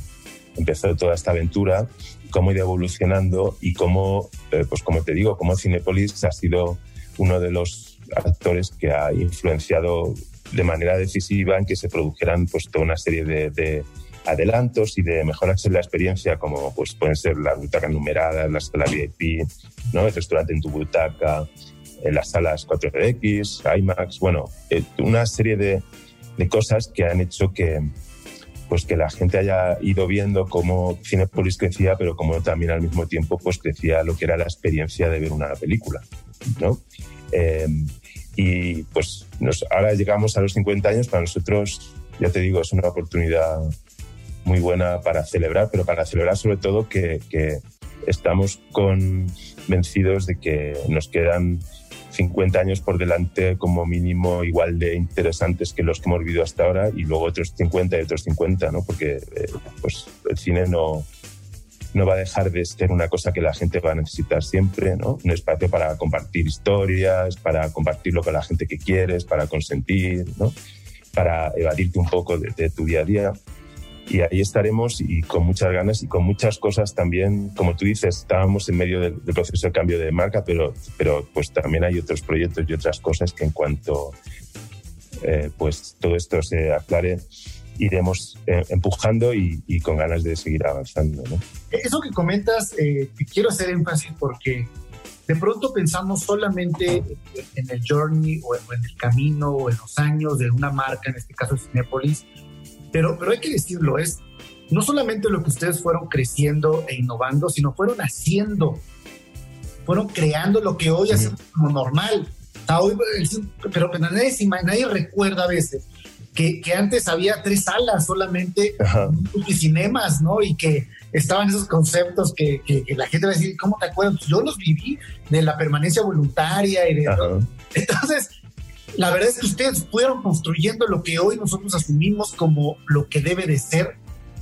Speaker 6: empezó toda esta aventura cómo ha ido evolucionando y cómo, eh, pues como te digo, cómo Cinepolis ha sido uno de los actores que ha influenciado de manera decisiva en que se produjeran pues toda una serie de, adelantos y de mejoras en la experiencia como pues pueden ser las butacas numeradas, la sala VIP, ¿no? el restaurante en tu butaca, en las salas 4DX, IMAX, bueno, eh, una serie de, de cosas que han hecho que, pues que la gente haya ido viendo cómo Cinepolis crecía, pero como también al mismo tiempo pues crecía lo que era la experiencia de ver una película, ¿no? Em, y pues ahora llegamos a los 50 años, para nosotros, ya te digo, es una oportunidad muy buena para celebrar, pero para celebrar sobre todo que estamos convencidos de que nos quedan 50 años por delante como mínimo igual de interesantes que los que hemos vivido hasta ahora y luego otros 50 y otros 50, ¿no? Porque eh, pues el cine no, no va a dejar de ser una cosa que la gente va a necesitar siempre, ¿no? Un espacio para compartir historias, para compartir lo que la gente que quieres, para consentir, ¿no? Para evadirte un poco de tu día a día y ahí estaremos y con muchas ganas y con muchas cosas también, como tú dices, estábamos en medio del, proceso de cambio de marca, pero, pero pues también hay otros proyectos y otras cosas que en cuanto eh, pues todo esto se aclare, iremos eh, empujando y, con ganas de seguir avanzando. ¿no?
Speaker 2: Eso que comentas, eh, quiero hacer énfasis porque de pronto pensamos solamente en el journey o en el camino o en los años de una marca, en este caso Cinepolis, pero, pero hay que decirlo, es no solamente lo que ustedes fueron creciendo e innovando, sino fueron haciendo, fueron creando lo que hoy hacemos como normal. pero, nadie, nadie recuerda a veces que, que, antes había tres salas solamente y cinemas, ¿no? Y que estaban esos conceptos que, que, la gente va a decir, ¿cómo te acuerdas? Yo los viví de la permanencia voluntaria y de... Entonces, la verdad es que ustedes fueron construyendo lo que hoy nosotros asumimos como lo que debe de ser,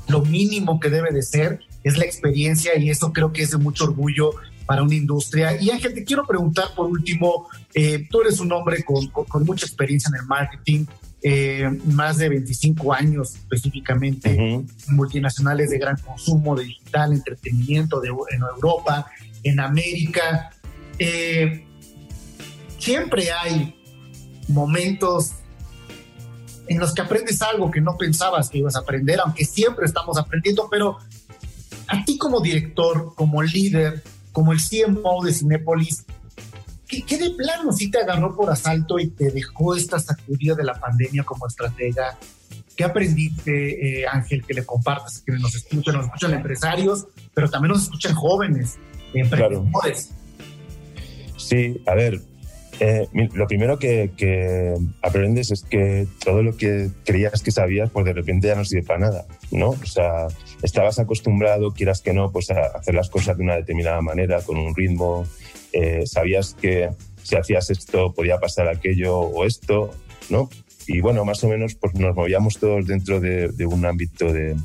Speaker 2: lo mínimo que debe de ser, es la experiencia y eso creo que es de mucho orgullo para una industria. Y Ángel, te quiero preguntar por último, eh, tú eres un hombre con, con, mucha experiencia en el marketing, eh, más de 25 años específicamente, multinacionales de gran consumo, de digital, entretenimiento de, en Europa, en América. Eh, siempre hay momentos en los que aprendes algo que no pensabas que ibas a aprender, aunque siempre estamos aprendiendo, pero a ti como director, como líder, como el CMO de Cinepolis, ¿qué, de plano sí te agarró por asalto y te dejó esta sacudida de la pandemia como estratega? ¿Qué aprendiste, eh, Ángel, que le compartas, que nos escuchan, nos escuchan empresarios, pero también nos escuchan jóvenes, emprendedores?
Speaker 6: Sí, a ver, eh, lo primero que, aprendes es que todo lo que creías que sabías, pues de repente ya no sirve para nada, ¿no? O sea, estabas acostumbrado, quieras que no, pues a hacer las cosas de una determinada manera, con un ritmo, eh, sabías que si hacías esto podía pasar aquello o esto, ¿no? Y bueno, más o menos pues nos movíamos todos dentro de, un ámbito de,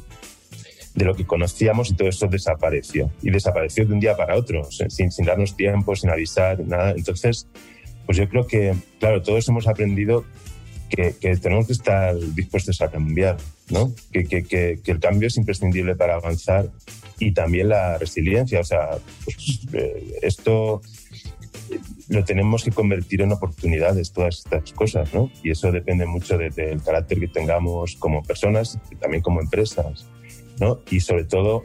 Speaker 6: de lo que conocíamos y todo eso desapareció. Y desapareció de un día para otro, sin, sin darnos tiempo, sin avisar, nada. Entonces, pues yo creo que, claro, todos hemos aprendido que, tenemos que estar dispuestos a cambiar, ¿no? Que, que, el cambio es imprescindible para avanzar y también la resiliencia. O sea, pues, eh, esto lo tenemos que convertir en oportunidades, todas estas cosas, ¿no? Y eso depende mucho del carácter que tengamos como personas y también como empresas, ¿no? Y sobre todo,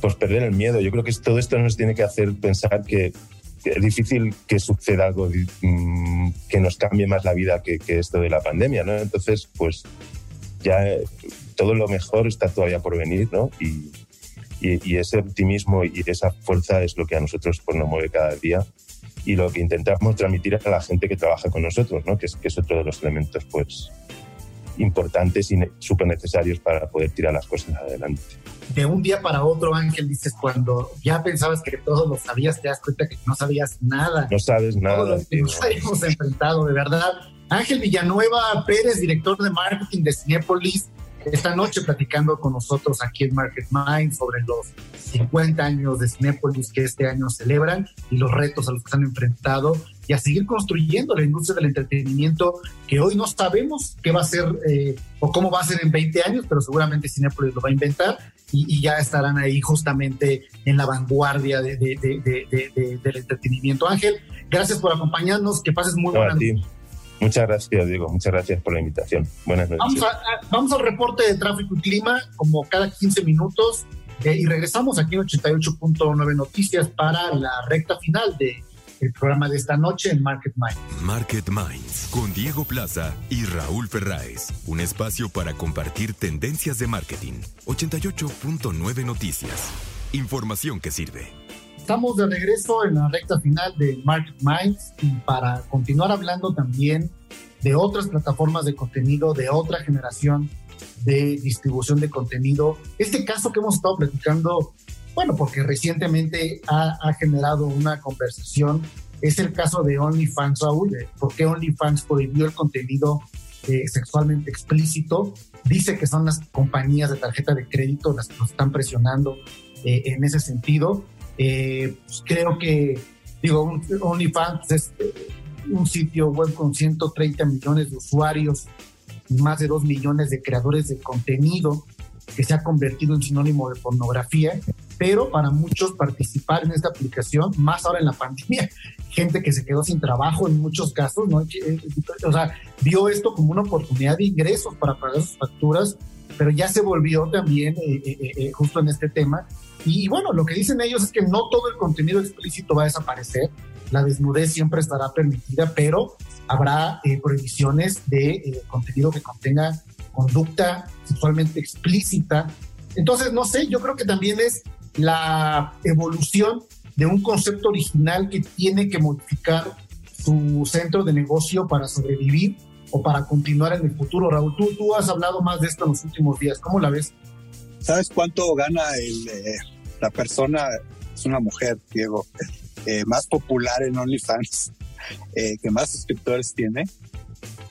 Speaker 6: pues perder el miedo. Yo creo que todo esto nos tiene que hacer pensar que es difícil que suceda algo mm, que nos cambie más la vida que, esto de la pandemia, ¿no? Entonces, pues ya eh, todo lo mejor está todavía por venir, ¿no? Y, ese optimismo y esa fuerza es lo que a nosotros pues, nos mueve cada día y lo que intentamos transmitir a la gente que trabaja con nosotros, ¿no? Que es, que es otro de los elementos, pues, importantes y súper necesarios para poder tirar las cosas adelante
Speaker 2: de un día para otro, Ángel, dices, cuando ya pensabas que todo lo sabías, te das cuenta que no sabías nada.
Speaker 6: No sabes nada. Todo
Speaker 2: lo que nos hemos enfrentado, de verdad. Ángel Villanueva Pérez, director de marketing de Cinepolis, esta noche platicando con nosotros aquí en Market Mind sobre los 50 años de Cinepolis que este año celebran y los retos a los que se han enfrentado y a seguir construyendo la industria del entretenimiento que hoy no sabemos qué va a ser eh, o cómo va a ser en 20 años, pero seguramente Cinepolis lo va a inventar y, ya estarán ahí justamente en la vanguardia de, del entretenimiento. Ángel, gracias por acompañarnos, que pases muy buenas
Speaker 6: Muchas gracias, Diego. Muchas gracias por la invitación. Buenas noches.
Speaker 2: Vamos, al reporte de tráfico y clima, como cada 15 minutos, eh, y regresamos aquí en 88.9 Noticias para la recta final de el programa de esta noche en Market Minds.
Speaker 1: Market Minds con Diego Plaza y Raúl Ferráez. Un espacio para compartir tendencias de marketing. 88.9 Noticias. Información que sirve.
Speaker 2: Estamos de regreso en la recta final de Market Minds y para continuar hablando también de otras plataformas de contenido, de otra generación de distribución de contenido. Este caso que hemos estado platicando bueno, porque recientemente ha, generado una conversación. Es el caso de OnlyFans, Raúl. ¿Por qué OnlyFans prohibió el contenido eh, sexualmente explícito? Dice que son las compañías de tarjeta de crédito las que nos están presionando eh, en ese sentido. Eh, pues creo que, digo, OnlyFans es un sitio web con 130 millones de usuarios y más de 2 millones de creadores de contenido que se ha convertido en sinónimo de pornografía pero para muchos participar en esta aplicación, más ahora en la pandemia, gente que se quedó sin trabajo en muchos casos, ¿no? Eh, o sea, vio esto como una oportunidad de ingresos para pagar sus facturas, pero ya se volvió también eh, eh, justo en este tema. Y bueno, lo que dicen ellos es que no todo el contenido explícito va a desaparecer, la desnudez siempre estará permitida, pero habrá prohibiciones de contenido que contenga conducta sexualmente explícita. Entonces, no sé, yo creo que también es la evolución de un concepto original que tiene que modificar su centro de negocio para sobrevivir o para continuar en el futuro. Raúl, tú, tú has hablado más de esto en los últimos días. ¿Cómo la ves?
Speaker 3: ¿Sabes cuánto gana el, eh, la persona, es una mujer, Diego, eh, más popular en OnlyFans, eh, que más suscriptores tiene?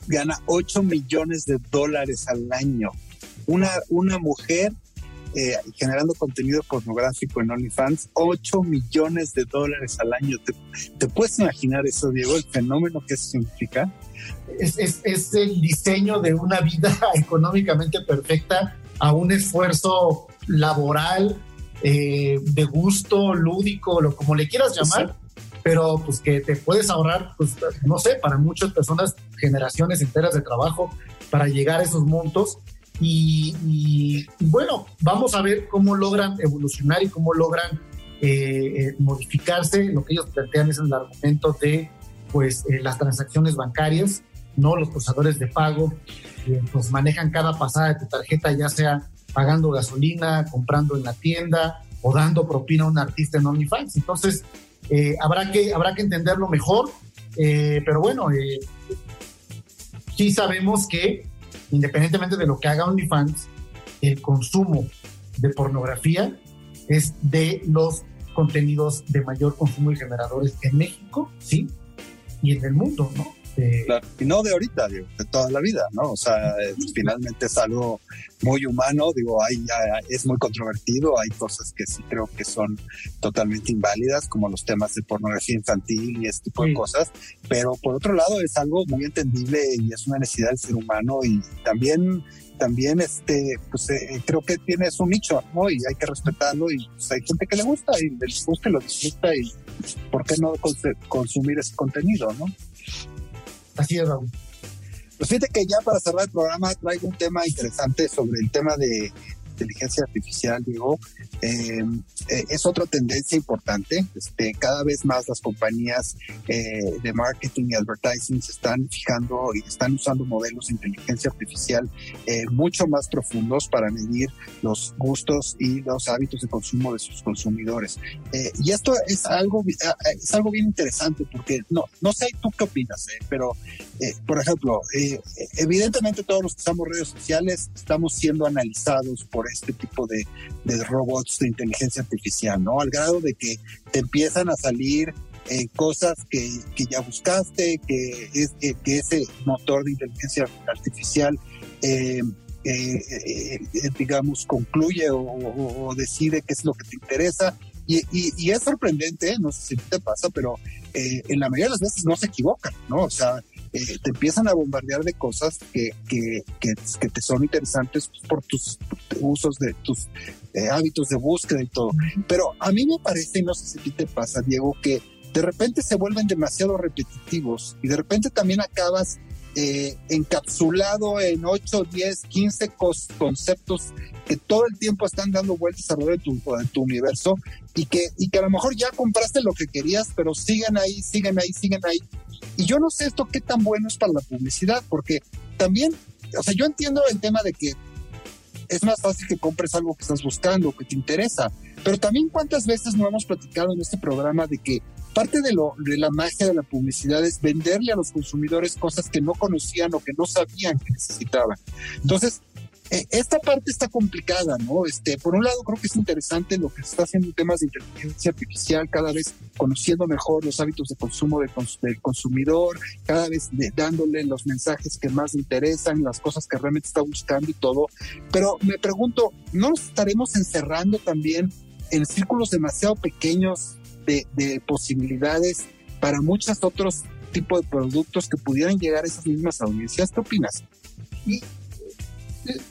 Speaker 3: Gana 8 millones de dólares al año. Una, una mujer eh, generando contenido pornográfico en OnlyFans, 8 millones de dólares al año. ¿Te, puedes imaginar eso, Diego, el fenómeno que eso significa?
Speaker 2: Es, es, el diseño de una vida económicamente perfecta a un esfuerzo laboral, eh, de gusto, lúdico, lo como le quieras llamar, pero pues que te puedes ahorrar, pues no sé, para muchas personas, generaciones enteras de trabajo para llegar a esos montos. Y, bueno, vamos a ver cómo logran evolucionar y cómo logran eh, eh, modificarse. Lo que ellos plantean es el argumento de pues las transacciones bancarias, no los procesadores de pago, pues manejan cada pasada de tu tarjeta, ya sea pagando gasolina, comprando en la tienda o dando propina a un artista en OnlyFans. Entonces, habrá, que, habrá que entenderlo mejor, pero bueno, sí sabemos que independientemente de lo que haga OnlyFans, el consumo de pornografía es de los contenidos de mayor consumo y generadores en México, sí, y en el mundo, ¿no?
Speaker 3: Y no de ahorita, de toda la vida, ¿no? O sea, finalmente es algo muy humano, digo, hay, es muy controvertido, hay cosas que sí creo que son totalmente inválidas, como los temas de pornografía infantil y este tipo de cosas, pero por otro lado es algo muy entendible y es una necesidad del ser humano y también también este pues eh, creo que tiene su nicho ¿no? y hay que respetarlo y pues, hay gente que le gusta y le gusta y lo disfruta y por qué no consumir ese contenido no
Speaker 2: Así es, Raúl.
Speaker 3: Pues fíjate que ya para cerrar el programa traigo un tema interesante sobre el tema de inteligencia artificial, digo, eh, eh, es otra tendencia importante. Este, cada vez más las compañías eh, de marketing y advertising se están fijando y están usando modelos de inteligencia artificial mucho más profundos para medir los gustos y los hábitos de consumo de sus consumidores. y esto es algo, es algo bien interesante porque no, no sé tú qué opinas, pero por ejemplo, evidentemente todos los que usamos redes sociales estamos siendo analizados por este tipo de, robots de inteligencia artificial, ¿no? Al grado de que te empiezan a salir eh, cosas que, ya buscaste, que, es, que, ese motor de inteligencia artificial, eh, eh, digamos, concluye o, decide qué es lo que te interesa. Y, y es sorprendente, no sé si te pasa, pero en la mayoría de las veces no se equivocan, ¿no? O sea, eh, te empiezan a bombardear de cosas que, que, que, te son interesantes por tus usos de tus eh, hábitos de búsqueda y todo. Pero a mí me parece, y no sé si a ti te pasa, Diego, que de repente se vuelven demasiado repetitivos y de repente también acabas eh, encapsulado en 8, 10, 15 conceptos que todo el tiempo están dando vueltas alrededor de tu, de tu universo y que, y que a lo mejor ya compraste lo que querías, pero siguen ahí, siguen ahí, siguen ahí. Y yo no sé esto qué tan bueno es para la publicidad, porque también, o sea, yo entiendo el tema de que es más fácil que compres algo que estás buscando, que te interesa, pero también cuántas veces no hemos platicado en este programa de que parte de, lo, de la magia de la publicidad es venderle a los consumidores cosas que no conocían o que no sabían que necesitaban. Entonces, eh, esta parte está complicada, ¿no? Este, por un lado, creo que es interesante lo que se está haciendo en temas de inteligencia artificial, cada vez conociendo mejor los hábitos de consumo del, consumidor, cada vez dándole los mensajes que más le interesan, las cosas que realmente está buscando y todo. Pero me pregunto, ¿no nos estaremos encerrando también en círculos demasiado pequeños de, de posibilidades para muchos otros tipos de productos que pudieran llegar a esas mismas audiencias? ¿Qué opinas?
Speaker 2: Y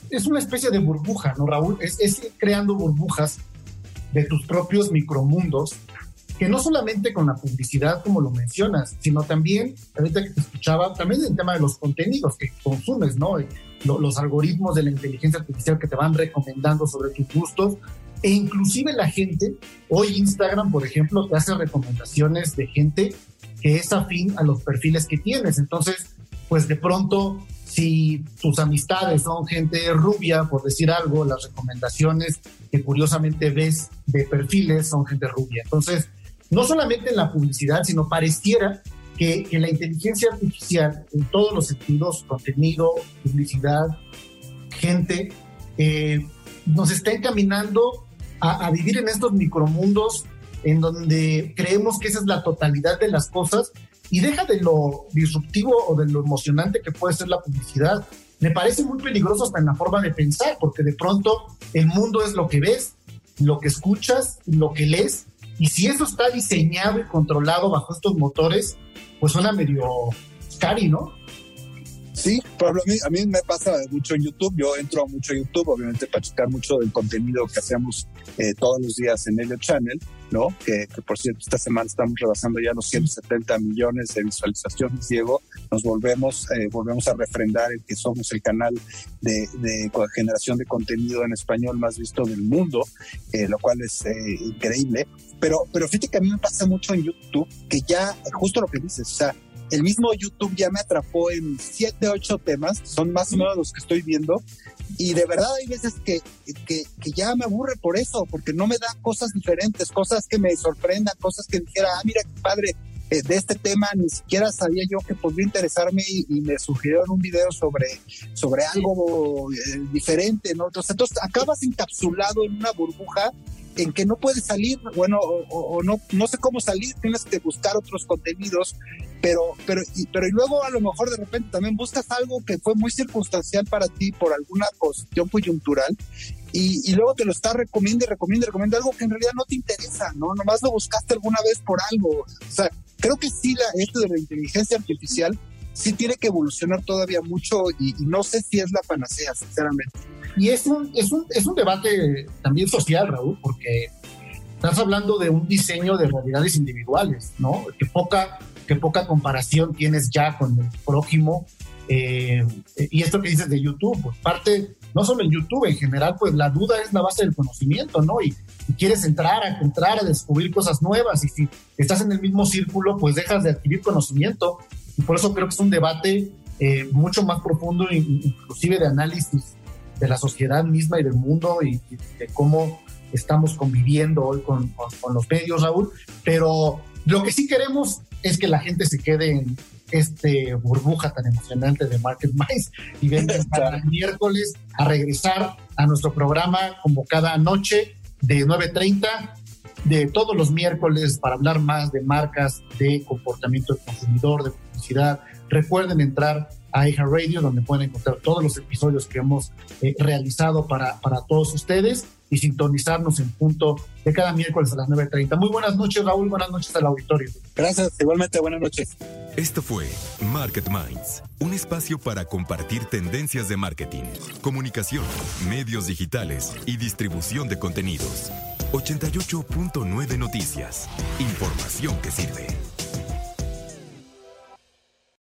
Speaker 2: es una especie de burbuja, ¿no, Raúl? Es, ir creando burbujas de tus propios micromundos, que no solamente con la publicidad, como lo mencionas, sino también, ahorita que te escuchaba, también el tema de los contenidos que consumes, ¿no? los algoritmos de la inteligencia artificial que te van recomendando sobre tus gustos, e inclusive la gente, hoy Instagram, por ejemplo, te hace recomendaciones de gente que es afín a los perfiles que tienes. Entonces, pues de pronto si tus amistades son gente rubia, por decir algo, las recomendaciones que curiosamente ves de perfiles son gente rubia. Entonces, no solamente en la publicidad, sino pareciera que, la inteligencia artificial, en todos los sentidos, contenido, publicidad, gente, eh, nos está encaminando a, a vivir en estos micromundos en donde creemos que esa es la totalidad de las cosas y deja de lo disruptivo o de lo emocionante que puede ser la publicidad. me parece muy peligroso hasta en la forma de pensar, porque de pronto el mundo es lo que ves, lo que escuchas, lo que lees, y si eso está diseñado y controlado bajo estos motores, pues suena medio scary, ¿no?
Speaker 3: Sí, a mí, a mí me pasa mucho en YouTube. Yo entro mucho YouTube, obviamente, para checar mucho del contenido que hacemos eh, todos los días en Elio Channel, ¿no? Que, por cierto, esta semana estamos rebasando ya los 170 millones de visualizaciones, Diego. Nos volvemos, eh, volvemos a refrendar el que somos el canal de, generación de contenido en español más visto del mundo, eh, lo cual es increíble. Pero, pero fíjate que a mí me pasa mucho en YouTube que ya, justo lo que dices, o sea, el mismo YouTube ya me atrapó en siete, ocho temas, son más o menos los que estoy viendo, y de verdad hay veces que, que, ya me aburre por eso, porque no me da cosas diferentes, cosas que me sorprendan, cosas que dijera, ah, mira qué padre, eh, de este tema ni siquiera sabía yo que podría interesarme y, me sugirieron un video sobre, sobre algo eh, diferente, ¿no? Entonces acabas encapsulado en una burbuja en que no puedes salir, bueno, o, no, no sé cómo salir, tienes que buscar otros contenidos, pero, pero, y, pero y luego a lo mejor de repente también buscas algo que fue muy circunstancial para ti por alguna cuestión coyuntural y, y luego te lo está recomiendo y recomiendo y recomiendo algo que en realidad no te interesa, ¿no? Nomás lo buscaste alguna vez por algo. O sea, creo que sí, la, esto de la inteligencia artificial sí tiene que evolucionar todavía mucho y, y no sé si es la panacea, sinceramente.
Speaker 2: Y es un, es un, es un debate también social, Raúl, porque estás hablando de un diseño de realidades individuales, ¿no? Que poca, que poca comparación tienes ya con el prójimo. Eh, y esto que dices de YouTube, pues parte, no solo en YouTube, en general, pues la duda es la base del conocimiento, ¿no? Y, quieres entrar a encontrar, a descubrir cosas nuevas. Y si estás en el mismo círculo, pues dejas de adquirir conocimiento. Y por eso creo que es un debate eh, mucho más profundo, inclusive de análisis de la sociedad misma y del mundo y, de cómo estamos conviviendo hoy con, con, los medios, Raúl. Pero lo que sí queremos es que la gente se quede en este burbuja tan emocionante de Market Minds y venga para el miércoles a regresar a nuestro programa como cada noche de 9.30 de todos los miércoles para hablar más de marcas, de comportamiento del consumidor, de publicidad. Recuerden entrar a Radio, donde pueden encontrar todos los episodios que hemos eh, realizado para, para todos ustedes y sintonizarnos en punto de cada miércoles a las 9.30. Muy buenas noches, Raúl. Buenas noches al auditorio.
Speaker 3: Gracias, igualmente. Buenas noches.
Speaker 1: Esto fue Market Minds, un espacio para compartir tendencias de marketing, comunicación, medios digitales y distribución de contenidos. 88.9 Noticias. Información que sirve.